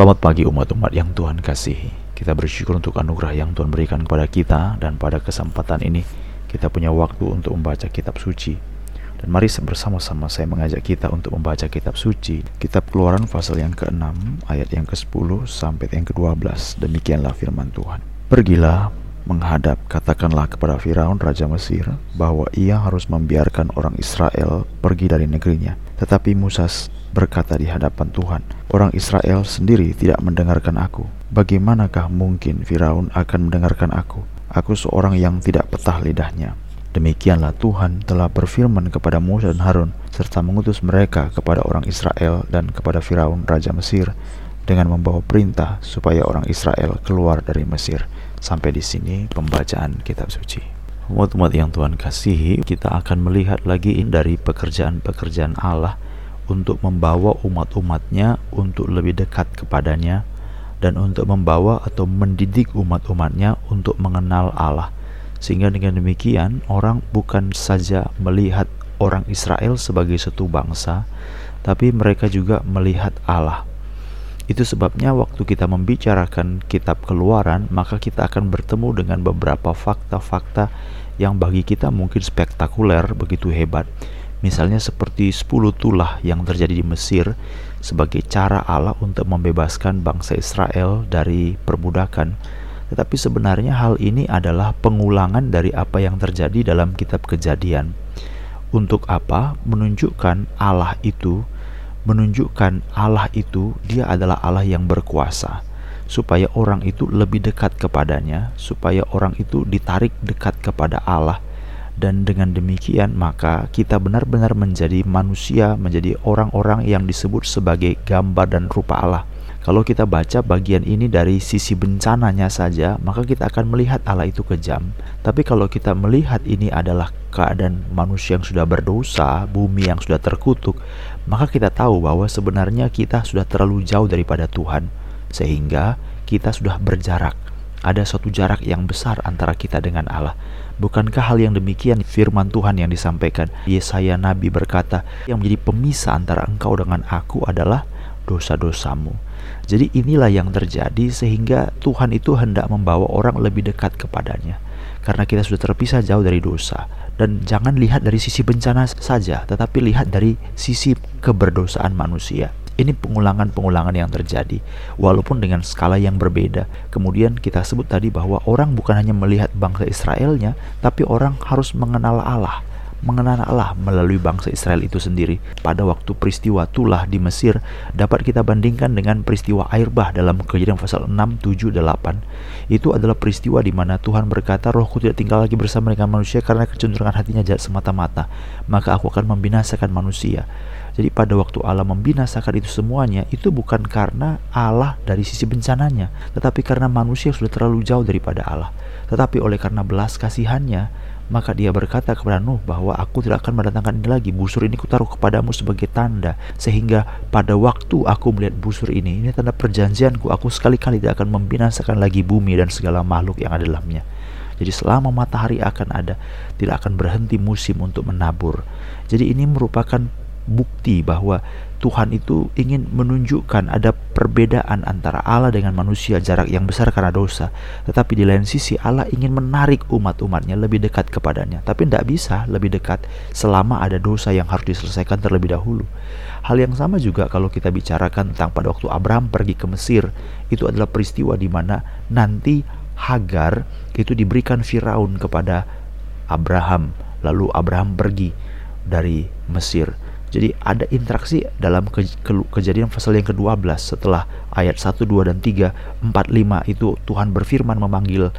Selamat pagi umat-umat yang Tuhan kasihi. Kita bersyukur untuk anugerah yang Tuhan berikan kepada kita dan pada kesempatan ini kita punya waktu untuk membaca kitab suci. Dan mari bersama-sama saya mengajak kita untuk membaca kitab suci. Kitab Keluaran pasal yang ke-6 ayat yang ke-10 sampai yang ke-12. Demikianlah firman Tuhan. Pergilah menghadap katakanlah kepada Firaun raja Mesir bahwa ia harus membiarkan orang Israel pergi dari negerinya. Tetapi Musa berkata di hadapan Tuhan, Orang Israel sendiri tidak mendengarkan aku. Bagaimanakah mungkin Firaun akan mendengarkan aku? Aku seorang yang tidak petah lidahnya. Demikianlah Tuhan telah berfirman kepada Musa dan Harun serta mengutus mereka kepada orang Israel dan kepada Firaun raja Mesir dengan membawa perintah supaya orang Israel keluar dari Mesir. Sampai di sini pembacaan kitab suci. Umat-umat yang Tuhan kasihi, kita akan melihat lagi dari pekerjaan-pekerjaan Allah untuk membawa umat-umatnya untuk lebih dekat kepadanya dan untuk membawa atau mendidik umat-umatnya untuk mengenal Allah. Sehingga dengan demikian orang bukan saja melihat orang Israel sebagai satu bangsa, tapi mereka juga melihat Allah. Itu sebabnya waktu kita membicarakan kitab keluaran, maka kita akan bertemu dengan beberapa fakta-fakta yang bagi kita mungkin spektakuler, begitu hebat, Misalnya seperti 10 tulah yang terjadi di Mesir sebagai cara Allah untuk membebaskan bangsa Israel dari perbudakan. Tetapi sebenarnya hal ini adalah pengulangan dari apa yang terjadi dalam kitab Kejadian. Untuk apa? Menunjukkan Allah itu menunjukkan Allah itu dia adalah Allah yang berkuasa supaya orang itu lebih dekat kepadanya, supaya orang itu ditarik dekat kepada Allah dan dengan demikian maka kita benar-benar menjadi manusia, menjadi orang-orang yang disebut sebagai gambar dan rupa Allah. Kalau kita baca bagian ini dari sisi bencananya saja, maka kita akan melihat Allah itu kejam. Tapi kalau kita melihat ini adalah keadaan manusia yang sudah berdosa, bumi yang sudah terkutuk, maka kita tahu bahwa sebenarnya kita sudah terlalu jauh daripada Tuhan, sehingga kita sudah berjarak. Ada suatu jarak yang besar antara kita dengan Allah. Bukankah hal yang demikian firman Tuhan yang disampaikan? Yesaya Nabi berkata, yang menjadi pemisah antara engkau dengan aku adalah dosa-dosamu. Jadi inilah yang terjadi sehingga Tuhan itu hendak membawa orang lebih dekat kepadanya. Karena kita sudah terpisah jauh dari dosa. Dan jangan lihat dari sisi bencana saja, tetapi lihat dari sisi keberdosaan manusia. Ini pengulangan-pengulangan yang terjadi, walaupun dengan skala yang berbeda. Kemudian kita sebut tadi bahwa orang bukan hanya melihat bangsa Israelnya, tapi orang harus mengenal Allah mengenal Allah melalui bangsa Israel itu sendiri. Pada waktu peristiwa tulah di Mesir dapat kita bandingkan dengan peristiwa air bah dalam kejadian pasal 6, 7, 8. Itu adalah peristiwa di mana Tuhan berkata, rohku tidak tinggal lagi bersama dengan manusia karena kecenderungan hatinya jahat semata-mata. Maka aku akan membinasakan manusia. Jadi pada waktu Allah membinasakan itu semuanya itu bukan karena Allah dari sisi bencananya, tetapi karena manusia sudah terlalu jauh daripada Allah. Tetapi oleh karena belas kasihannya, maka dia berkata kepada Nuh bahwa aku tidak akan mendatangkan ini lagi. Busur ini kutaruh kepadamu sebagai tanda. Sehingga pada waktu aku melihat busur ini, ini tanda perjanjianku. Aku sekali-kali tidak akan membinasakan lagi bumi dan segala makhluk yang ada dalamnya. Jadi selama matahari akan ada, tidak akan berhenti musim untuk menabur. Jadi ini merupakan bukti bahwa Tuhan itu ingin menunjukkan ada perbedaan antara Allah dengan manusia jarak yang besar karena dosa. Tetapi di lain sisi Allah ingin menarik umat-umatnya lebih dekat kepadanya. Tapi tidak bisa lebih dekat selama ada dosa yang harus diselesaikan terlebih dahulu. Hal yang sama juga kalau kita bicarakan tentang pada waktu Abraham pergi ke Mesir. Itu adalah peristiwa di mana nanti Hagar itu diberikan Firaun kepada Abraham. Lalu Abraham pergi dari Mesir jadi ada interaksi dalam ke, ke, kejadian pasal yang ke-12 setelah ayat 1, 2, dan 3, 4, 5 itu Tuhan berfirman memanggil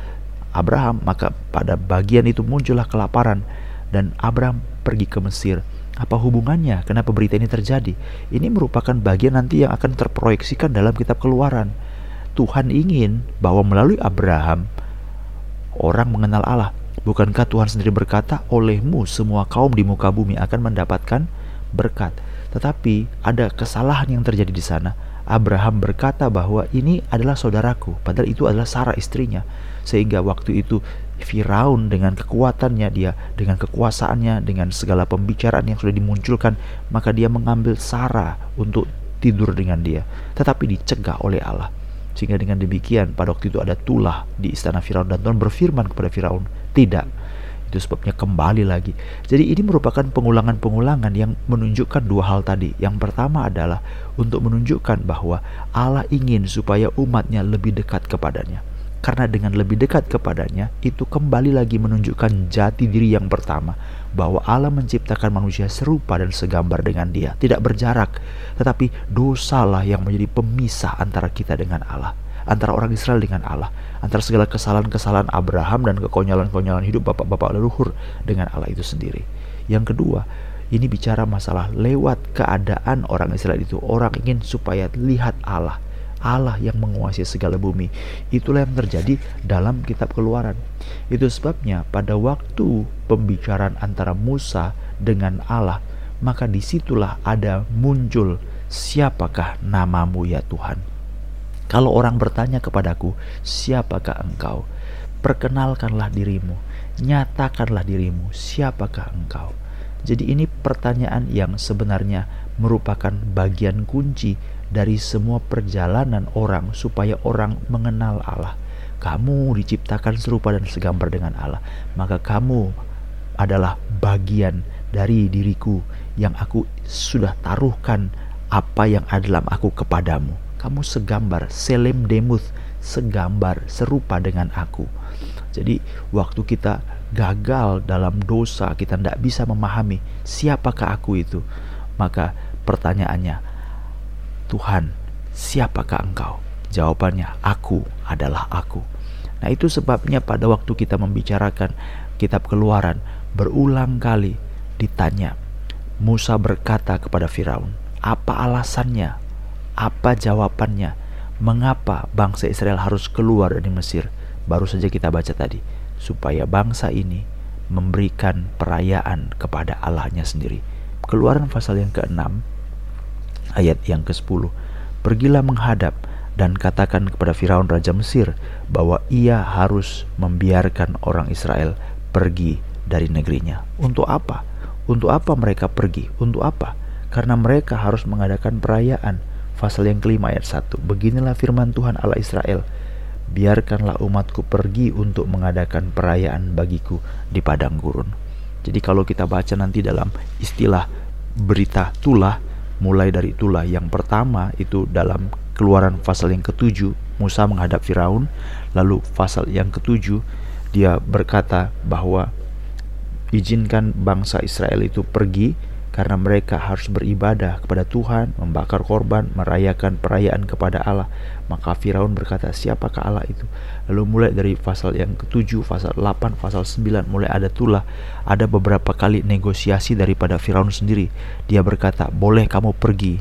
Abraham maka pada bagian itu muncullah kelaparan dan Abraham pergi ke Mesir. Apa hubungannya? Kenapa berita ini terjadi? Ini merupakan bagian nanti yang akan terproyeksikan dalam kitab keluaran. Tuhan ingin bahwa melalui Abraham orang mengenal Allah. Bukankah Tuhan sendiri berkata, olehmu semua kaum di muka bumi akan mendapatkan berkat. Tetapi ada kesalahan yang terjadi di sana. Abraham berkata bahwa ini adalah saudaraku, padahal itu adalah Sarah istrinya. Sehingga waktu itu Firaun dengan kekuatannya dia, dengan kekuasaannya, dengan segala pembicaraan yang sudah dimunculkan, maka dia mengambil Sarah untuk tidur dengan dia, tetapi dicegah oleh Allah. Sehingga dengan demikian pada waktu itu ada tulah di istana Firaun dan Tuhan berfirman kepada Firaun, "Tidak, itu sebabnya kembali lagi. Jadi ini merupakan pengulangan-pengulangan yang menunjukkan dua hal tadi. Yang pertama adalah untuk menunjukkan bahwa Allah ingin supaya umatnya lebih dekat kepadanya. Karena dengan lebih dekat kepadanya, itu kembali lagi menunjukkan jati diri yang pertama, bahwa Allah menciptakan manusia serupa dan segambar dengan dia, tidak berjarak, tetapi dosalah yang menjadi pemisah antara kita dengan Allah antara orang Israel dengan Allah, antara segala kesalahan-kesalahan Abraham dan kekonyolan-konyolan hidup bapak-bapak leluhur dengan Allah itu sendiri. Yang kedua, ini bicara masalah lewat keadaan orang Israel itu. Orang ingin supaya lihat Allah. Allah yang menguasai segala bumi. Itulah yang terjadi dalam kitab keluaran. Itu sebabnya pada waktu pembicaraan antara Musa dengan Allah, maka di situlah ada muncul siapakah namamu ya Tuhan. Kalau orang bertanya kepadaku, siapakah engkau? Perkenalkanlah dirimu, nyatakanlah dirimu, siapakah engkau? Jadi ini pertanyaan yang sebenarnya merupakan bagian kunci dari semua perjalanan orang supaya orang mengenal Allah. Kamu diciptakan serupa dan segambar dengan Allah, maka kamu adalah bagian dari diriku yang aku sudah taruhkan apa yang ada dalam aku kepadamu kamu segambar, selem demuth, segambar, serupa dengan aku. Jadi waktu kita gagal dalam dosa, kita tidak bisa memahami siapakah aku itu. Maka pertanyaannya, Tuhan, siapakah engkau? Jawabannya, aku adalah aku. Nah itu sebabnya pada waktu kita membicarakan kitab keluaran, berulang kali ditanya, Musa berkata kepada Firaun, apa alasannya apa jawabannya? Mengapa bangsa Israel harus keluar dari Mesir? Baru saja kita baca tadi, supaya bangsa ini memberikan perayaan kepada Allahnya sendiri. Keluaran pasal yang ke-6 ayat yang ke-10. Pergilah menghadap dan katakan kepada Firaun raja Mesir bahwa ia harus membiarkan orang Israel pergi dari negerinya. Untuk apa? Untuk apa mereka pergi? Untuk apa? Karena mereka harus mengadakan perayaan pasal yang kelima ayat 1. Beginilah firman Tuhan Allah Israel. Biarkanlah umatku pergi untuk mengadakan perayaan bagiku di padang gurun. Jadi kalau kita baca nanti dalam istilah berita tulah, mulai dari tulah yang pertama itu dalam keluaran pasal yang ketujuh, Musa menghadap Firaun. Lalu pasal yang ketujuh, dia berkata bahwa izinkan bangsa Israel itu pergi karena mereka harus beribadah kepada Tuhan, membakar korban, merayakan perayaan kepada Allah. Maka Firaun berkata, siapakah Allah itu? Lalu mulai dari pasal yang ketujuh, pasal 8, pasal 9, mulai ada tulah. Ada beberapa kali negosiasi daripada Firaun sendiri. Dia berkata, boleh kamu pergi,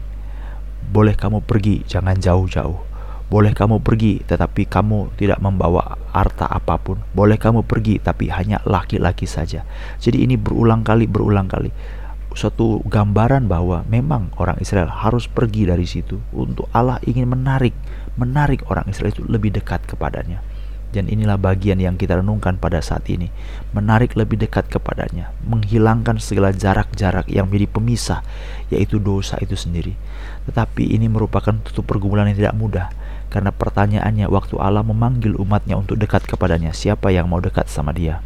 boleh kamu pergi, jangan jauh-jauh. Boleh kamu pergi, tetapi kamu tidak membawa harta apa pun. Boleh kamu pergi, tapi hanya laki-laki saja. Jadi ini berulang kali, berulang kali suatu gambaran bahwa memang orang Israel harus pergi dari situ untuk Allah ingin menarik menarik orang Israel itu lebih dekat kepadanya. Dan inilah bagian yang kita renungkan pada saat ini. Menarik lebih dekat kepadanya. Menghilangkan segala jarak-jarak yang menjadi pemisah yaitu dosa itu sendiri. Tetapi ini merupakan tutup pergumulan yang tidak mudah. Karena pertanyaannya waktu Allah memanggil umatnya untuk dekat kepadanya siapa yang mau dekat sama dia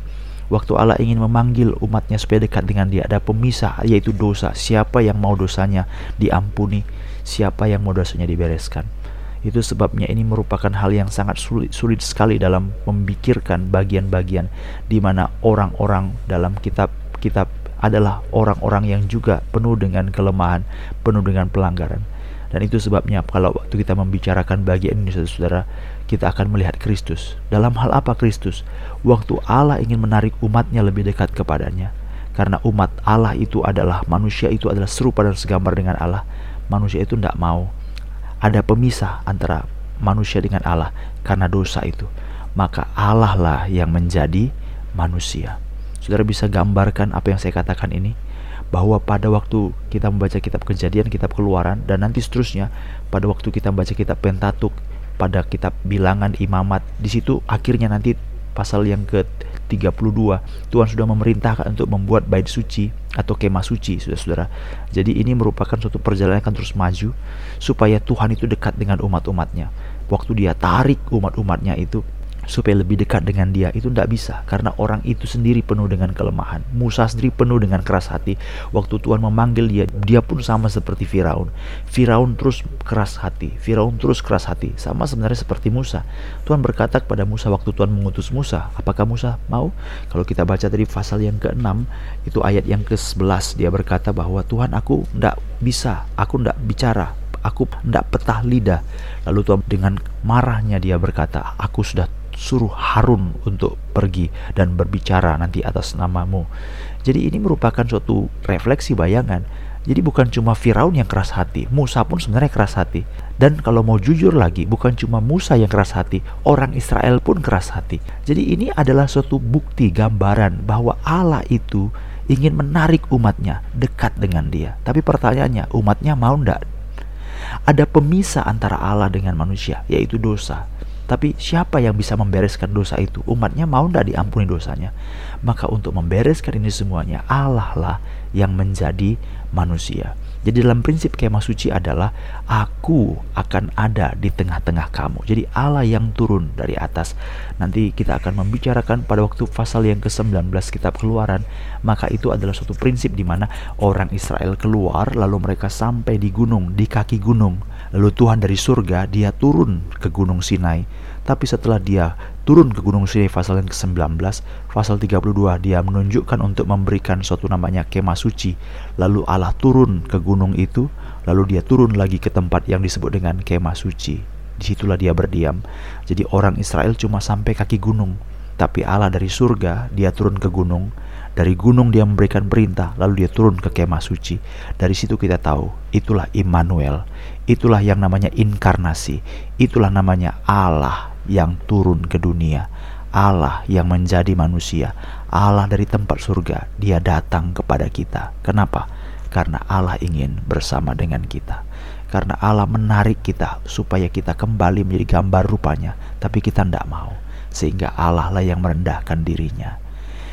Waktu Allah ingin memanggil umatnya supaya dekat dengan dia Ada pemisah yaitu dosa Siapa yang mau dosanya diampuni Siapa yang mau dosanya dibereskan Itu sebabnya ini merupakan hal yang sangat sulit, sulit sekali dalam memikirkan bagian-bagian di mana orang-orang dalam kitab-kitab adalah orang-orang yang juga penuh dengan kelemahan, penuh dengan pelanggaran. Dan itu sebabnya kalau waktu kita membicarakan bagian ini saudara, kita akan melihat Kristus. Dalam hal apa Kristus? Waktu Allah ingin menarik umatnya lebih dekat kepadanya. Karena umat Allah itu adalah, manusia itu adalah serupa dan segambar dengan Allah. Manusia itu tidak mau. Ada pemisah antara manusia dengan Allah karena dosa itu. Maka Allah lah yang menjadi manusia. Saudara bisa gambarkan apa yang saya katakan ini? bahwa pada waktu kita membaca kitab kejadian, kitab keluaran, dan nanti seterusnya pada waktu kita membaca kitab Pentatuk, pada kitab bilangan imamat. Di situ akhirnya nanti pasal yang ke 32 Tuhan sudah memerintahkan untuk membuat bait suci atau kemah suci saudara-saudara. Jadi ini merupakan suatu perjalanan yang akan terus maju supaya Tuhan itu dekat dengan umat-umatnya. Waktu dia tarik umat-umatnya itu supaya lebih dekat dengan dia itu tidak bisa. Karena orang itu sendiri penuh dengan kelemahan. Musa sendiri penuh dengan keras hati. Waktu Tuhan memanggil dia dia pun sama seperti Firaun. Firaun terus keras hati. Firaun terus keras hati. Sama sebenarnya seperti Musa. Tuhan berkata kepada Musa waktu Tuhan mengutus Musa apakah Musa mau? Kalau kita baca dari pasal yang ke-6 itu ayat yang ke-11 dia berkata bahwa Tuhan aku tidak bisa. Aku tidak bicara. Aku tidak petah lidah. Lalu Tuhan dengan marahnya dia berkata aku sudah suruh Harun untuk pergi dan berbicara nanti atas namamu. Jadi ini merupakan suatu refleksi bayangan. Jadi bukan cuma Firaun yang keras hati, Musa pun sebenarnya keras hati. Dan kalau mau jujur lagi, bukan cuma Musa yang keras hati, orang Israel pun keras hati. Jadi ini adalah suatu bukti gambaran bahwa Allah itu ingin menarik umatnya dekat dengan dia. Tapi pertanyaannya, umatnya mau ndak? Ada pemisah antara Allah dengan manusia, yaitu dosa. Tapi siapa yang bisa membereskan dosa itu? Umatnya mau tidak diampuni dosanya? Maka untuk membereskan ini semuanya, Allah lah yang menjadi manusia. Jadi dalam prinsip kemah suci adalah aku akan ada di tengah-tengah kamu. Jadi Allah yang turun dari atas. Nanti kita akan membicarakan pada waktu pasal yang ke-19 kitab Keluaran, maka itu adalah suatu prinsip di mana orang Israel keluar lalu mereka sampai di gunung, di kaki gunung. Lalu Tuhan dari surga dia turun ke gunung Sinai. Tapi setelah dia turun ke Gunung Sinai pasal yang ke-19, pasal 32 dia menunjukkan untuk memberikan suatu namanya kemah suci. Lalu Allah turun ke gunung itu, lalu dia turun lagi ke tempat yang disebut dengan kemah suci. Di situlah dia berdiam. Jadi orang Israel cuma sampai kaki gunung. Tapi Allah dari surga, dia turun ke gunung. Dari gunung dia memberikan perintah, lalu dia turun ke kemah suci. Dari situ kita tahu, itulah Immanuel. Itulah yang namanya inkarnasi. Itulah namanya Allah yang turun ke dunia, Allah yang menjadi manusia, Allah dari tempat surga, Dia datang kepada kita. Kenapa? Karena Allah ingin bersama dengan kita. Karena Allah menarik kita supaya kita kembali menjadi gambar rupanya, tapi kita tidak mau. Sehingga Allah lah yang merendahkan dirinya.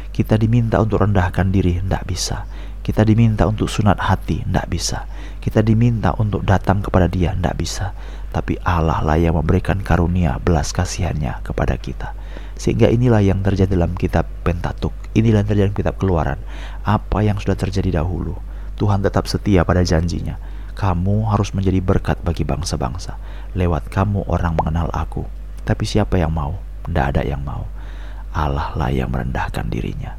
Kita diminta untuk rendahkan diri, tidak bisa. Kita diminta untuk sunat hati, tidak bisa. Kita diminta untuk datang kepada dia, tidak bisa tapi Allah lah yang memberikan karunia belas kasihannya kepada kita. Sehingga inilah yang terjadi dalam kitab Pentatuk. Inilah yang terjadi dalam kitab Keluaran. Apa yang sudah terjadi dahulu. Tuhan tetap setia pada janjinya. Kamu harus menjadi berkat bagi bangsa-bangsa. Lewat kamu orang mengenal aku. Tapi siapa yang mau? Tidak ada yang mau. Allah lah yang merendahkan dirinya.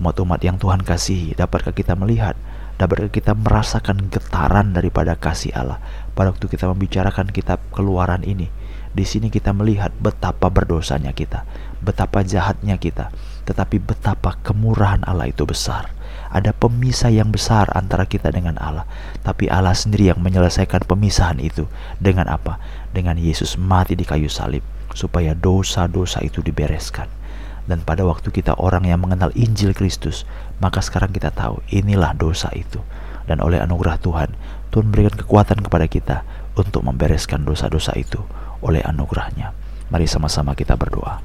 Umat-umat yang Tuhan kasihi, dapatkah kita melihat dapatkah kita merasakan getaran daripada kasih Allah pada waktu kita membicarakan kitab keluaran ini di sini kita melihat betapa berdosanya kita betapa jahatnya kita tetapi betapa kemurahan Allah itu besar. Ada pemisah yang besar antara kita dengan Allah tapi Allah sendiri yang menyelesaikan pemisahan itu dengan apa? Dengan Yesus mati di kayu salib supaya dosa-dosa itu dibereskan. Dan pada waktu kita orang yang mengenal Injil Kristus, maka sekarang kita tahu inilah dosa itu. Dan oleh anugerah Tuhan, Tuhan memberikan kekuatan kepada kita untuk membereskan dosa-dosa itu oleh anugerahnya. Mari sama-sama kita berdoa.